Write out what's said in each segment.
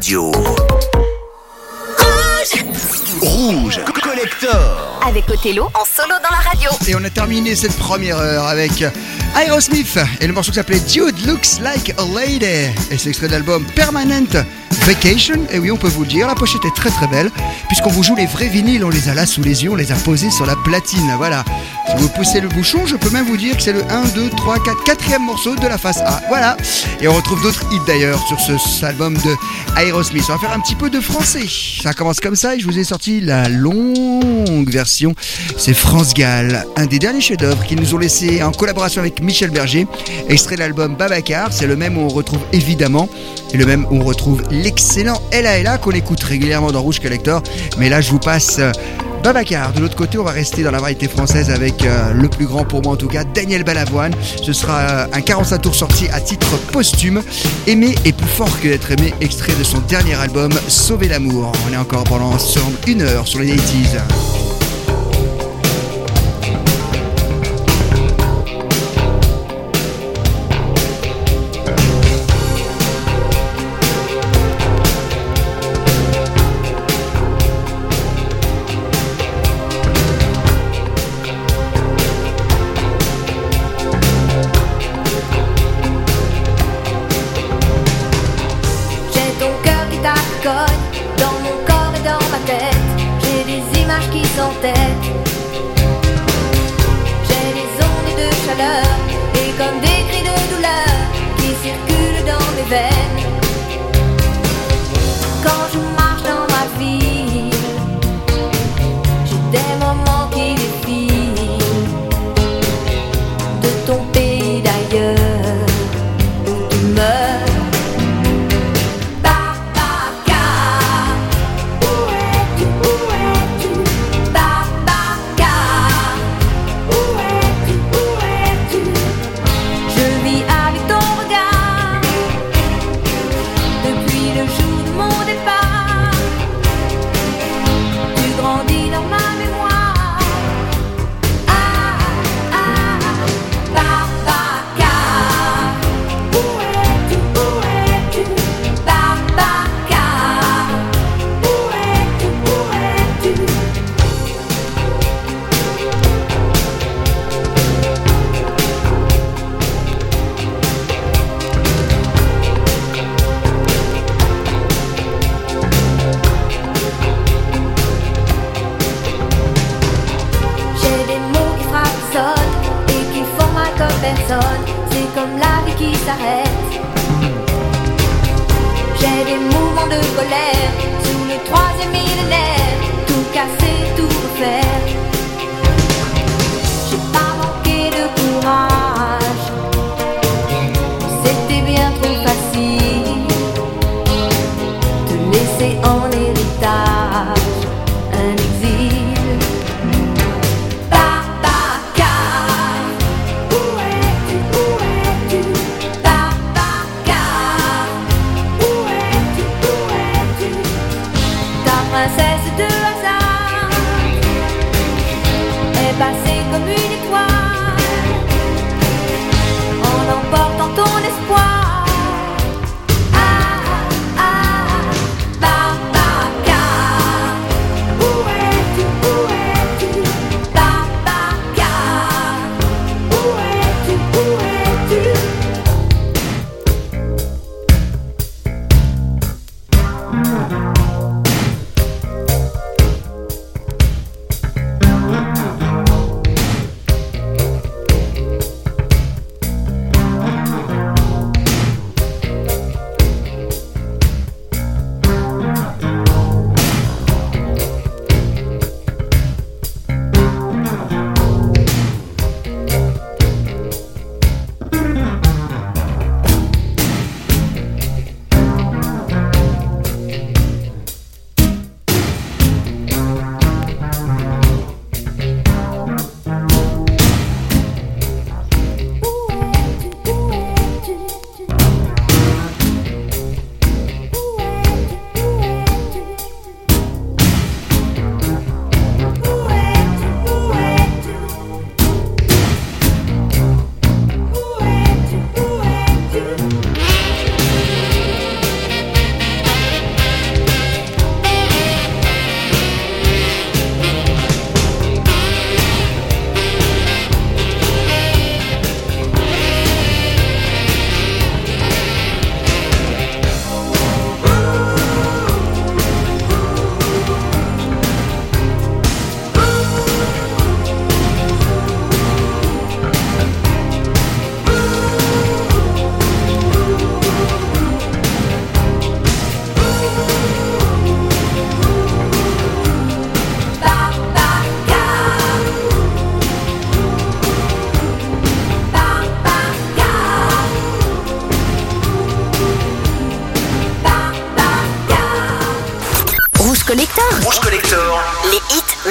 radio. Rouge Collector Avec Othello en solo dans la radio. Et on a terminé cette première heure avec Aerosmith et le morceau qui s'appelait Dude Looks Like a Lady. Et c'est extrait de l'album Permanent Vacation. Et oui, on peut vous le dire, la pochette est très très belle. Puisqu'on vous joue les vrais vinyles, on les a là sous les yeux, on les a posés sur la platine. Voilà. Si vous poussez le bouchon, je peux même vous dire que c'est le 1, 2, 3, 4, quatrième morceau de la face A. Voilà. Et on retrouve d'autres hits d'ailleurs sur ce album de Aerosmith. On va faire un petit peu de français. Ça commence comme ça et je vous ai sorti la longue version. C'est France Gall, un des derniers chefs-d'œuvre qu'ils nous ont laissé en collaboration avec Michel Berger. Extrait de l'album Babacar. C'est le même où on retrouve évidemment et le même on retrouve l'excellent Ella qu'on écoute régulièrement dans Rouge Collector. Mais là, je vous passe. Euh, Babacar. De l'autre côté, on va rester dans la variété française avec euh, le plus grand pour moi en tout cas, Daniel Balavoine. Ce sera euh, un 45 tours sorti à titre posthume. Aimé est plus fort que d'être aimé, extrait de son dernier album, Sauver l'amour. On est encore pendant ensemble une heure sur les 80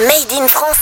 made in France.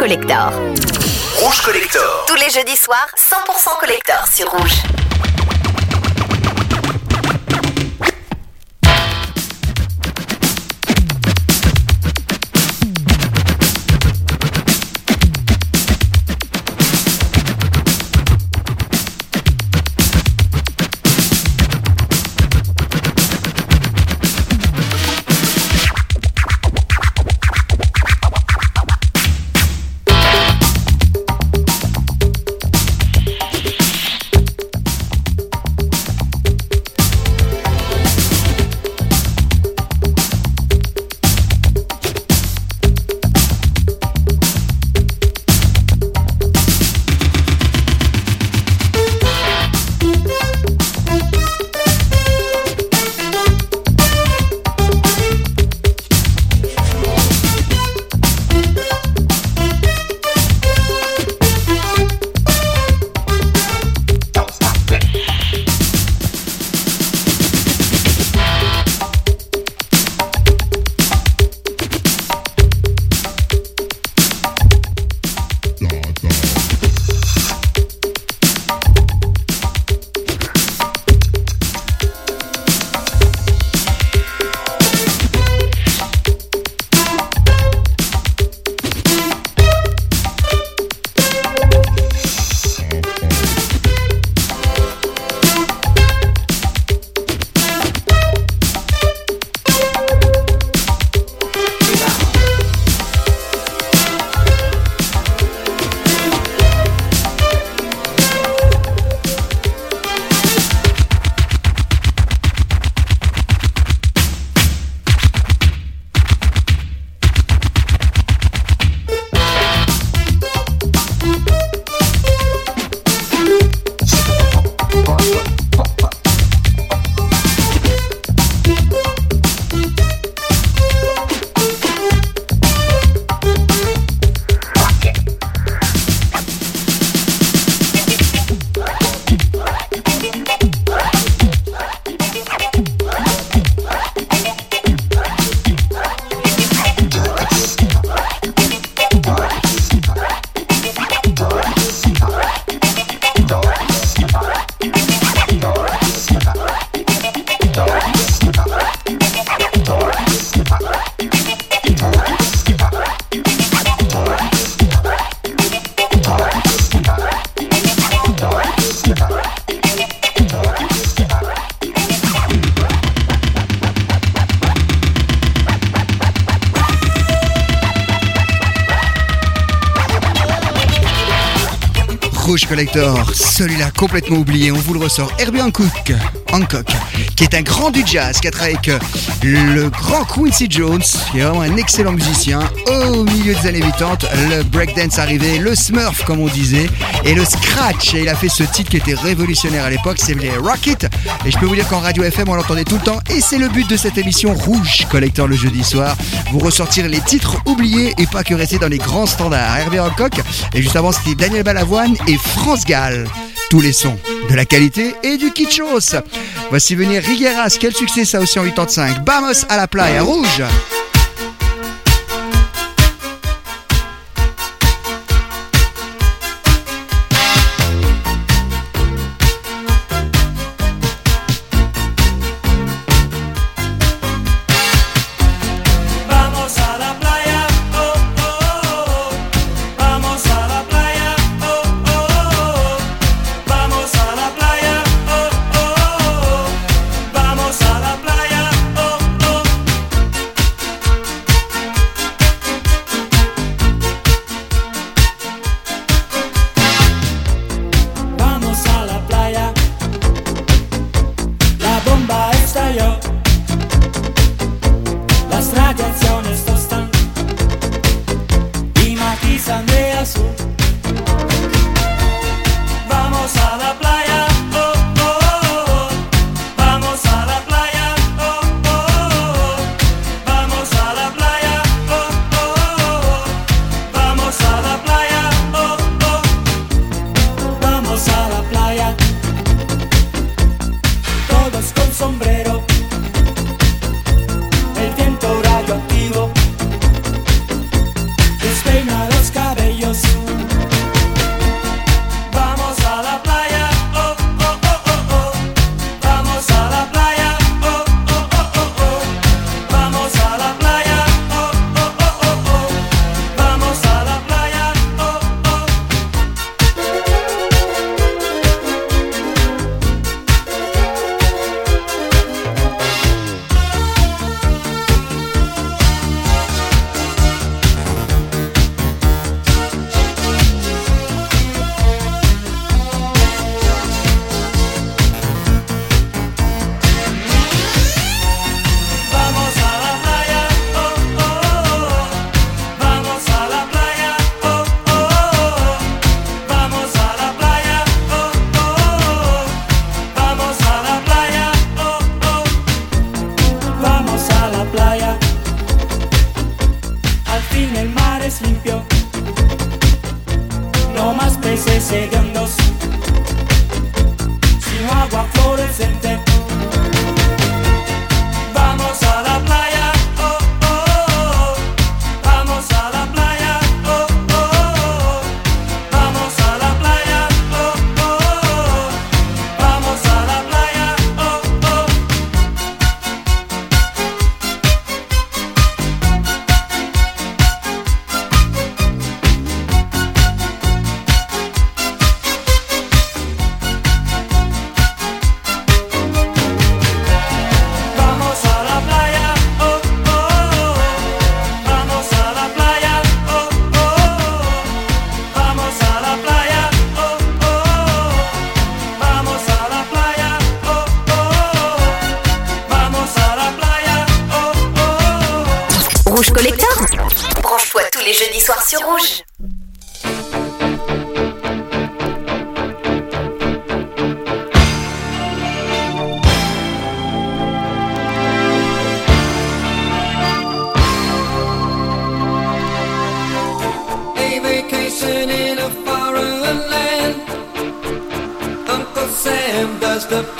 Collector. Rouge Collector. Tous les jeudis soirs, 100% collector sur Rouge. Celui-là complètement oublié, on vous le ressort. Herbie Hancock, Hancock, qui est un grand du jazz, qui a travaillé avec le grand Quincy Jones, qui est vraiment un excellent musicien. Au milieu des années 80, le breakdance arrivait, le smurf comme on disait, et le scratch. Et il a fait ce titre qui était révolutionnaire à l'époque, c'est les Rocket. Et je peux vous dire qu'en radio FM, on l'entendait tout le temps. Et c'est le but de cette émission Rouge Collector le jeudi soir. Vous ressortir les titres oubliés et pas que rester dans les grands standards. Herbie Hancock, et juste avant, c'était Daniel Balavoine et France Gall. Tous les sons, de la qualité et du kitschos. Voici venir Rigueras, quel succès ça aussi en 85. Vamos à la playa. Rouge the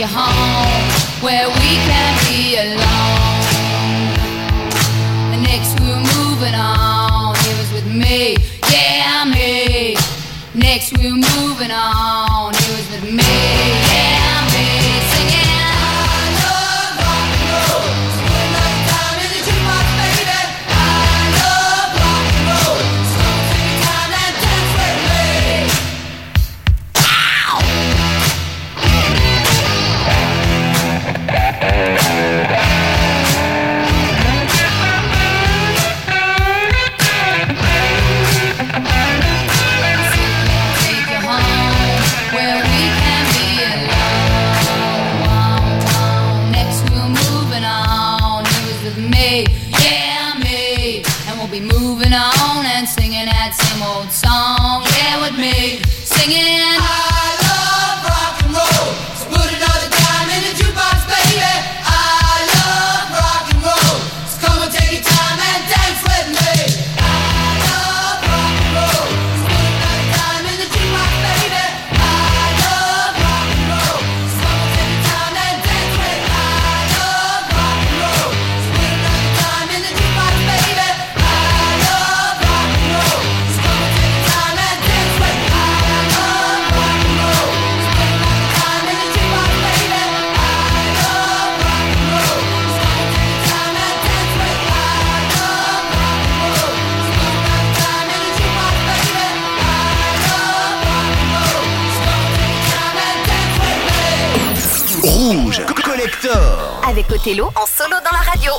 you home where we can be alone. Next we're moving on. It was with me, yeah, me. Next we're moving on. We'll be moving on and singing that same old song. Yeah, with me singing. I Avec Othello en solo dans la radio.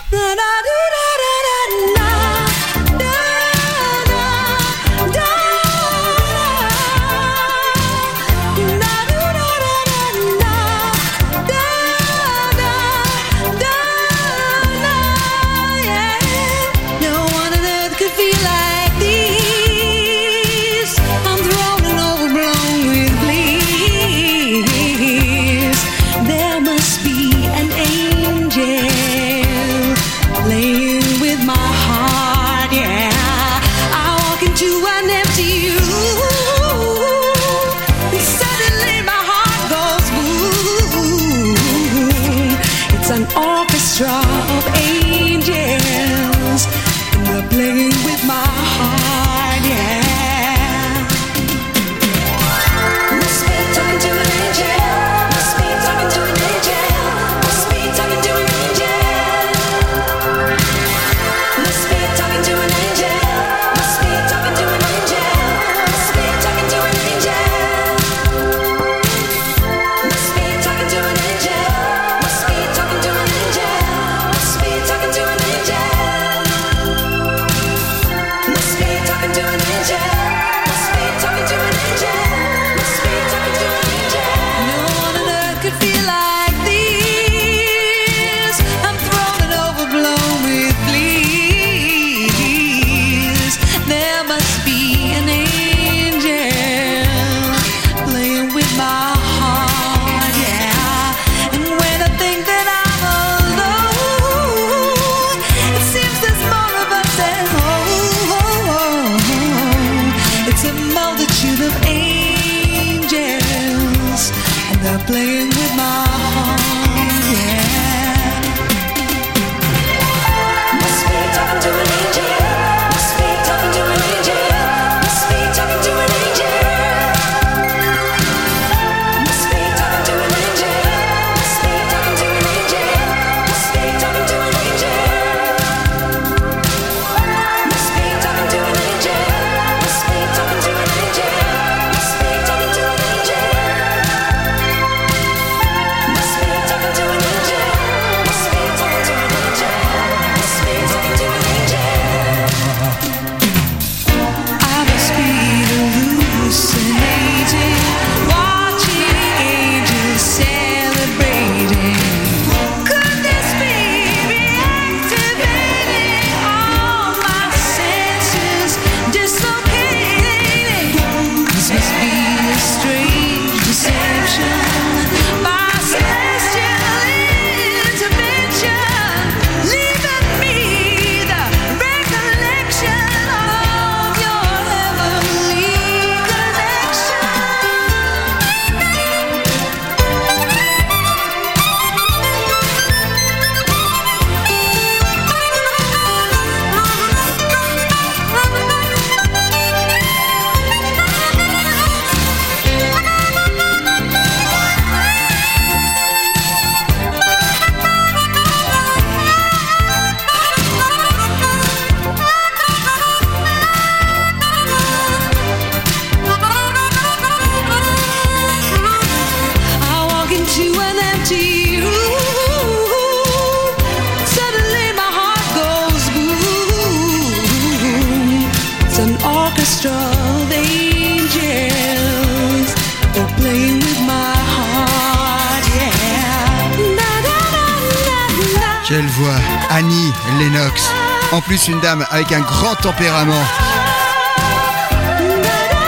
Une dame avec un grand tempérament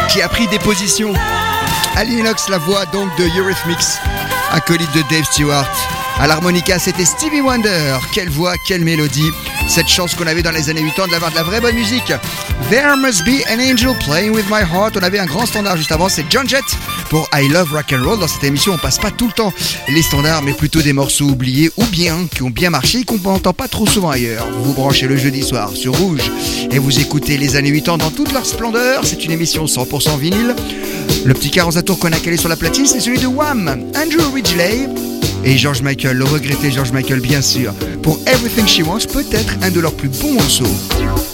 qui a pris des positions. Annie Lennox, la voix donc de Eurythmics, acolyte de Dave Stewart. À l'harmonica, c'était Stevie Wonder. Quelle voix, quelle mélodie. Cette chance qu'on avait dans les années 80 d'avoir de la vraie bonne musique. There must be an angel playing with my heart. On avait un grand standard juste avant, c'est John Jett pour I Love Rock and Roll. Dans cette émission, on passe pas tout le temps les standards, mais plutôt des morceaux oubliés ou bien qui ont bien marché et qu'on n'entend pas trop souvent ailleurs. Vous branchez le jeudi soir sur Rouge et vous écoutez les années 80 dans toute leur splendeur. C'est une émission 100% vinyle. Le petit 40 à tour qu'on a calé sur la platine, c'est celui de Wham, Andrew Ridgeley et George Michael, le regretté George Michael bien sûr, pour Everything She Wants, peut-être un de leurs plus bons morceaux.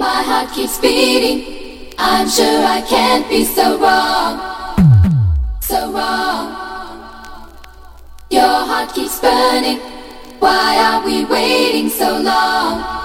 My heart keeps beating. I'm sure I can't be so wrong. So wrong. Your heart keeps burning. Why are we waiting so long?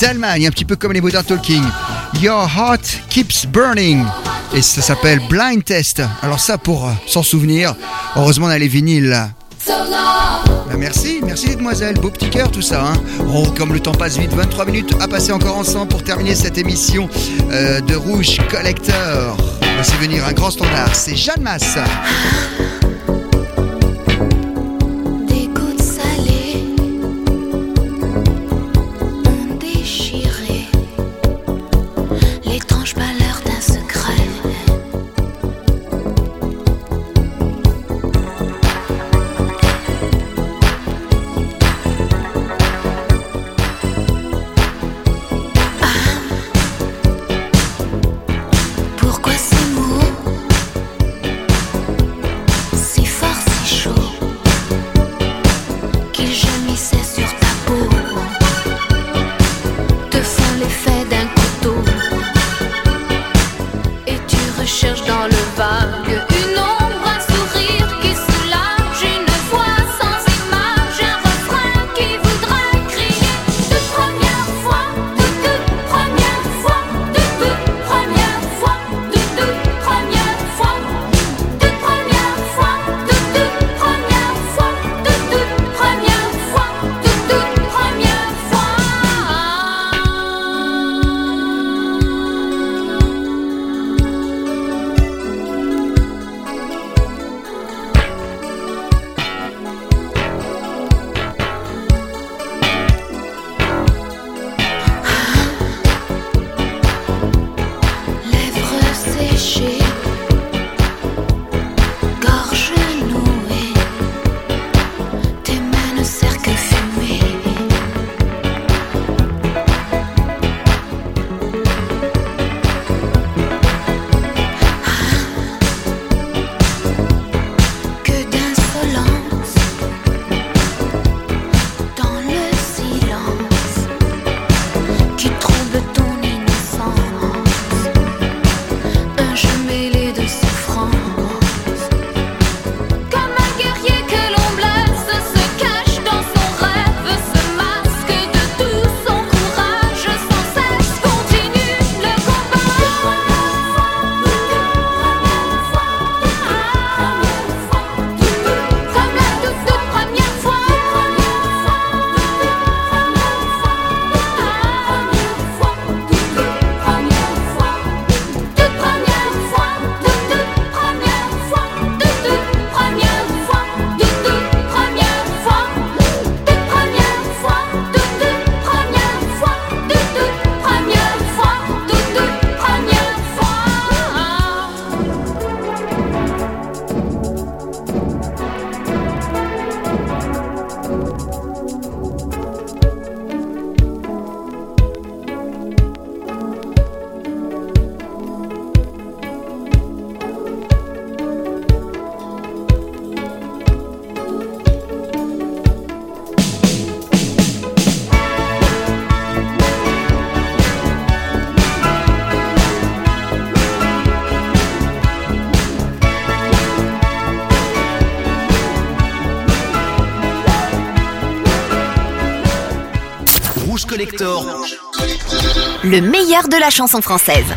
d'Allemagne, un petit peu comme les Modern Talking. Your Heart Keeps Burning. Et ça s'appelle Blind Test. Alors ça, pour euh, s'en souvenir, heureusement on a les vinyles. Ben merci, merci les demoiselles, beau petit cœur tout ça. Hein. Oh, comme le temps passe vite, 23 minutes à passer encore ensemble pour terminer cette émission euh, de Rouge Collector. Voici venir un grand standard, c'est Jeanne Masse. et Le meilleur de la chanson française.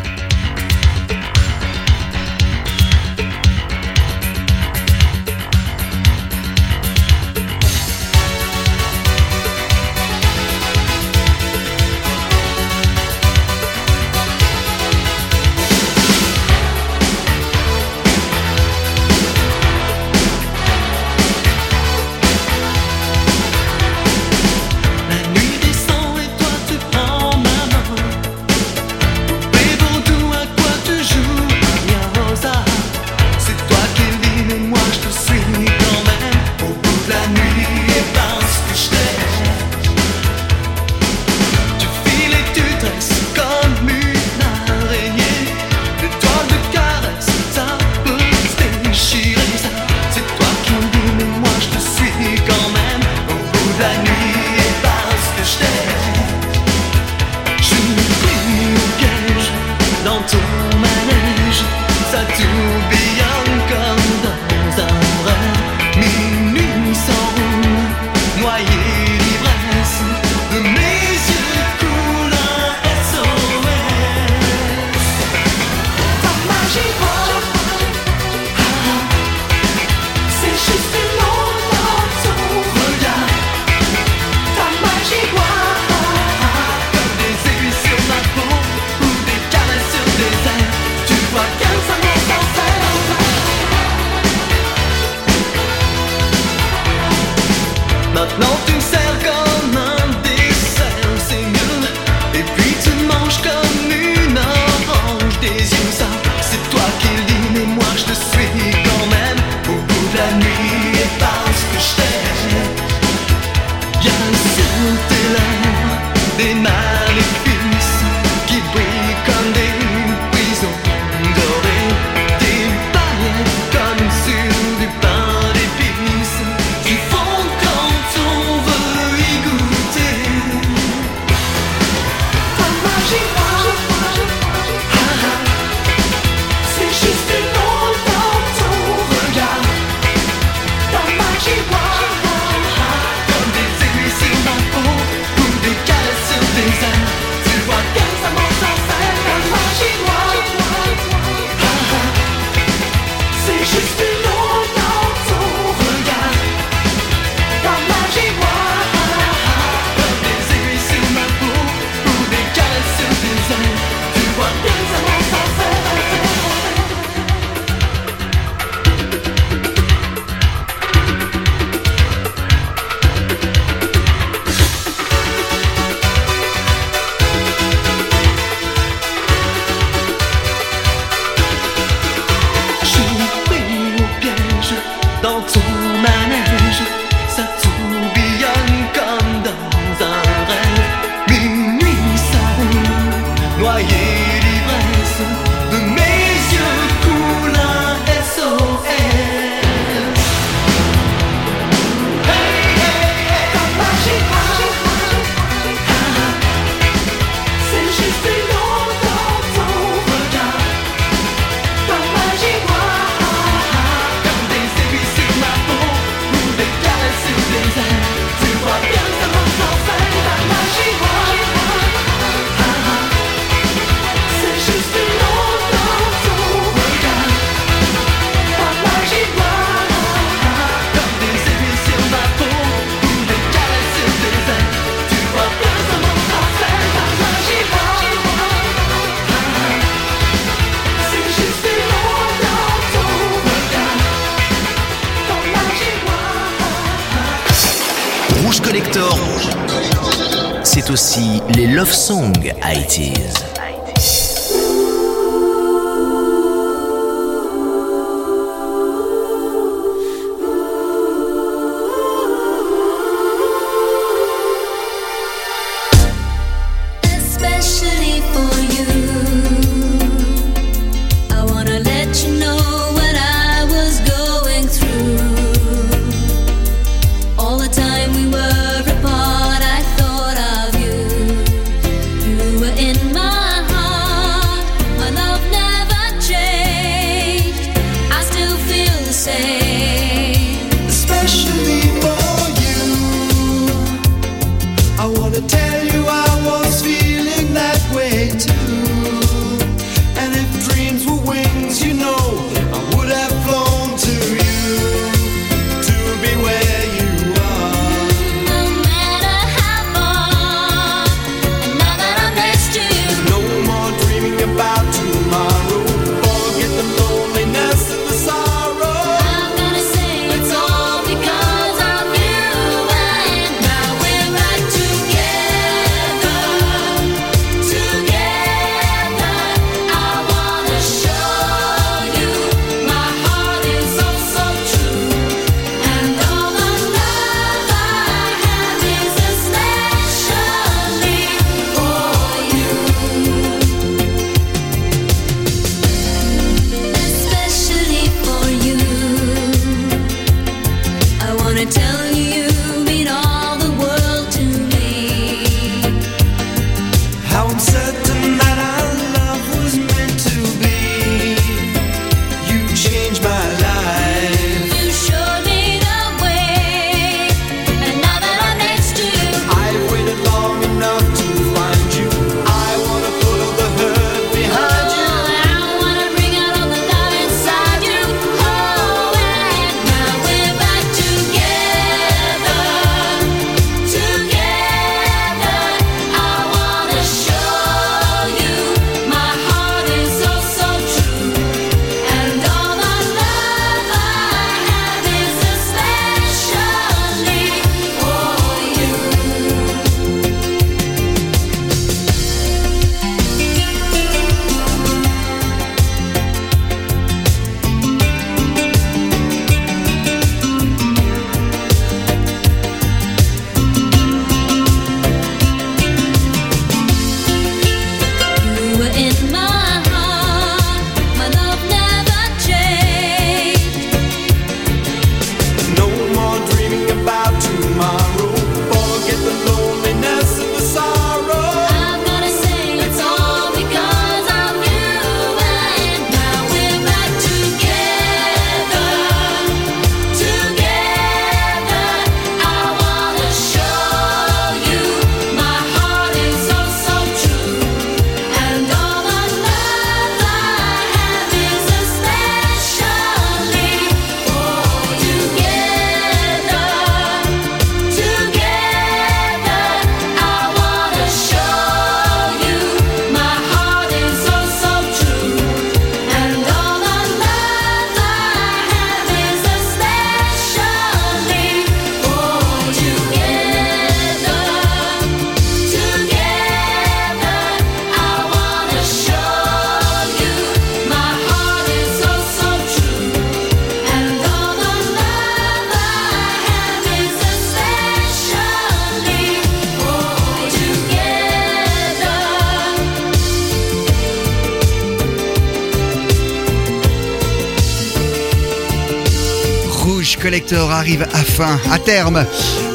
Arrive à fin, à terme,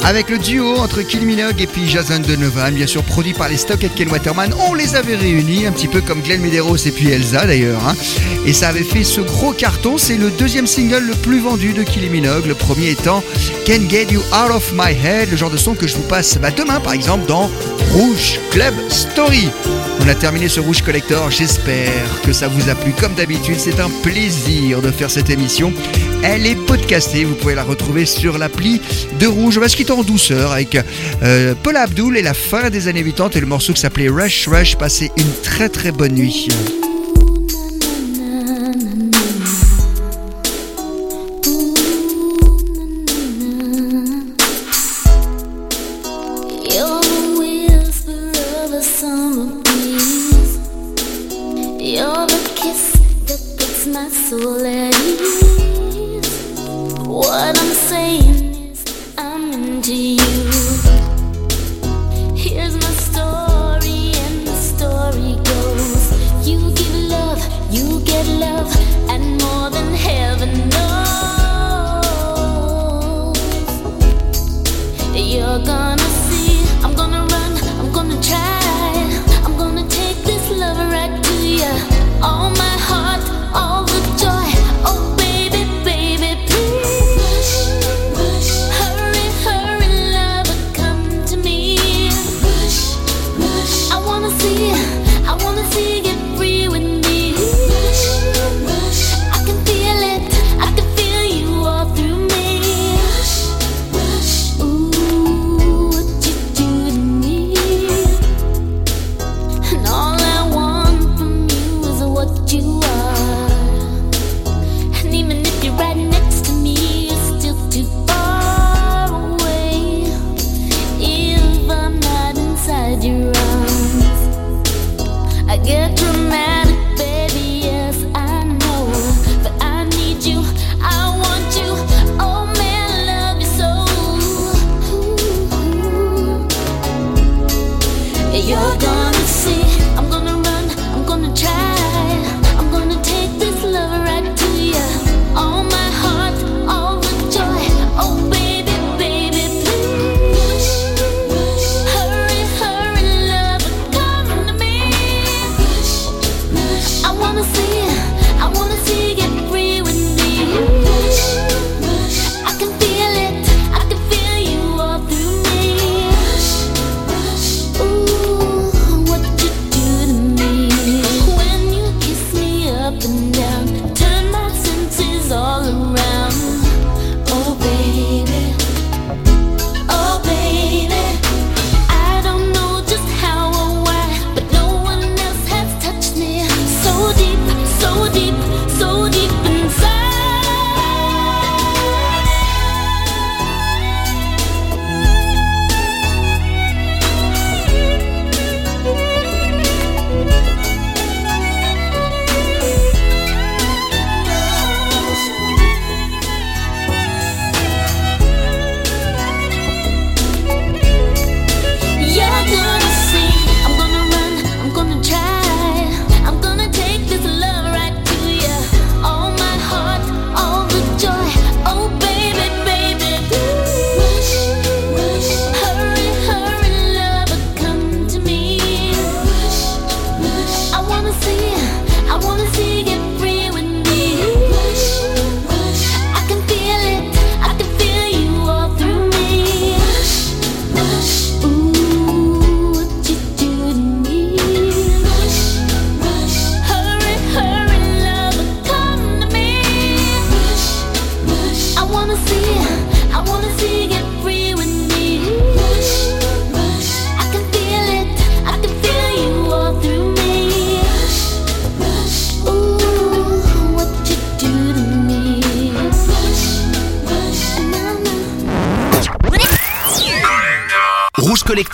avec le duo entre Kill Minogue et puis Jason Donovan, bien sûr produit par les Stock et Ken Waterman. On les avait réunis, un petit peu comme Glenn Medeiros et puis Elsa d'ailleurs. Hein. Et ça avait fait ce gros carton. C'est le deuxième single le plus vendu de Kill Minogue, le premier étant Can Get You Out of My Head, le genre de son que je vous passe bah, demain par exemple dans Rouge Club Story. On a terminé ce Rouge Collector. J'espère que ça vous a plu. Comme d'habitude, c'est un plaisir de faire cette émission. Elle est podcastée. Vous pouvez la retrouver sur l'appli de Rouge. On va se quitter en douceur avec euh, Paula Abdul et la fin des années 80 et le morceau qui s'appelait Rush Rush. Passez une très très bonne nuit.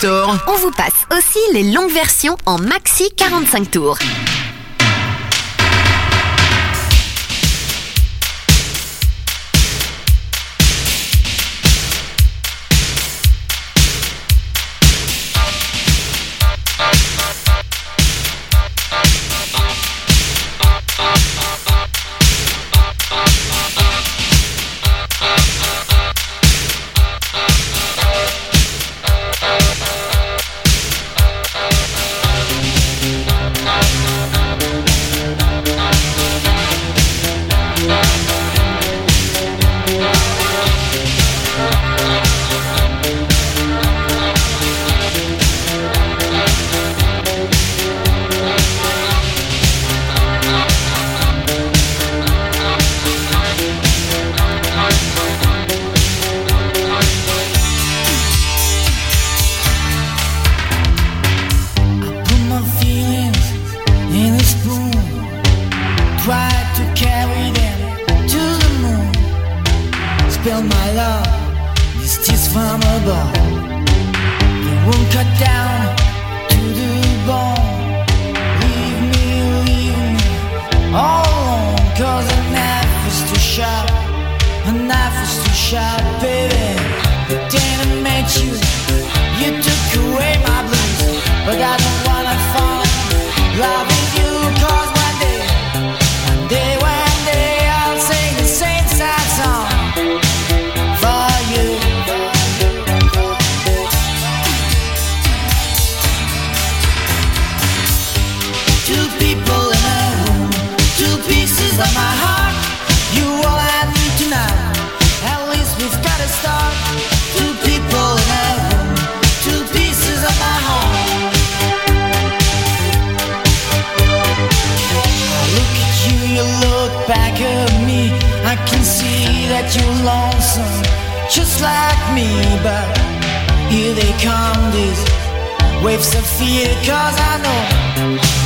On vous passe aussi les longues versions en maxi 45 tours. from above. They won't cut down to the bone. Leave me, leave me all alone. Cause a knife is too sharp. A knife is too sharp, baby. The day I met you, you took away my blues. But I don't wanna fall in love. like me, but here they come, these waves of fear, cause I know.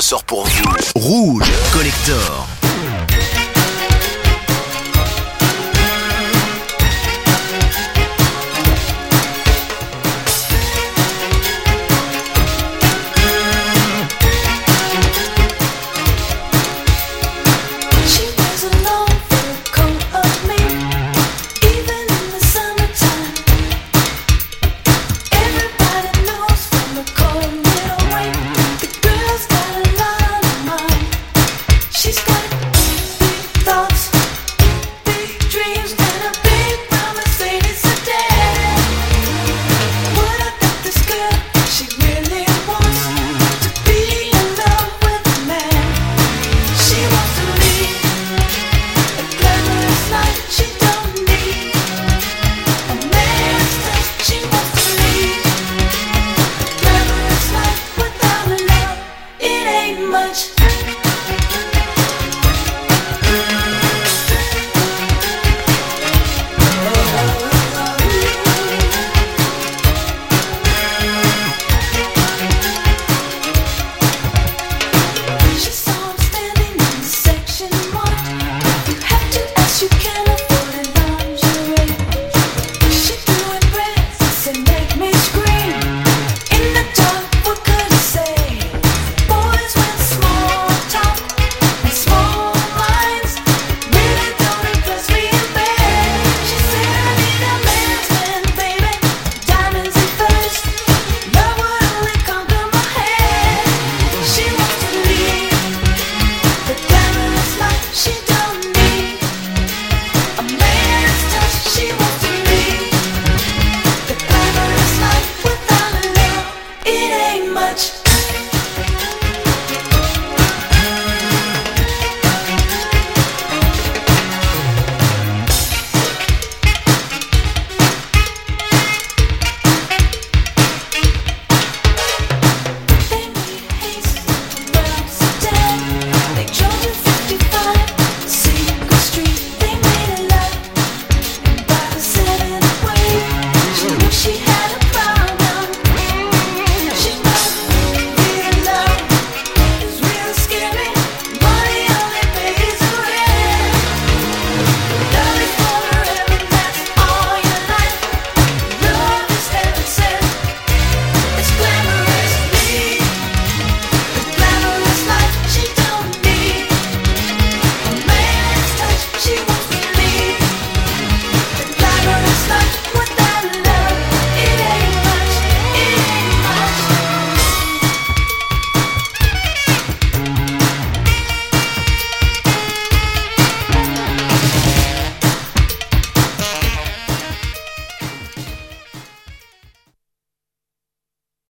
ressort pour vous. Rouge Collector.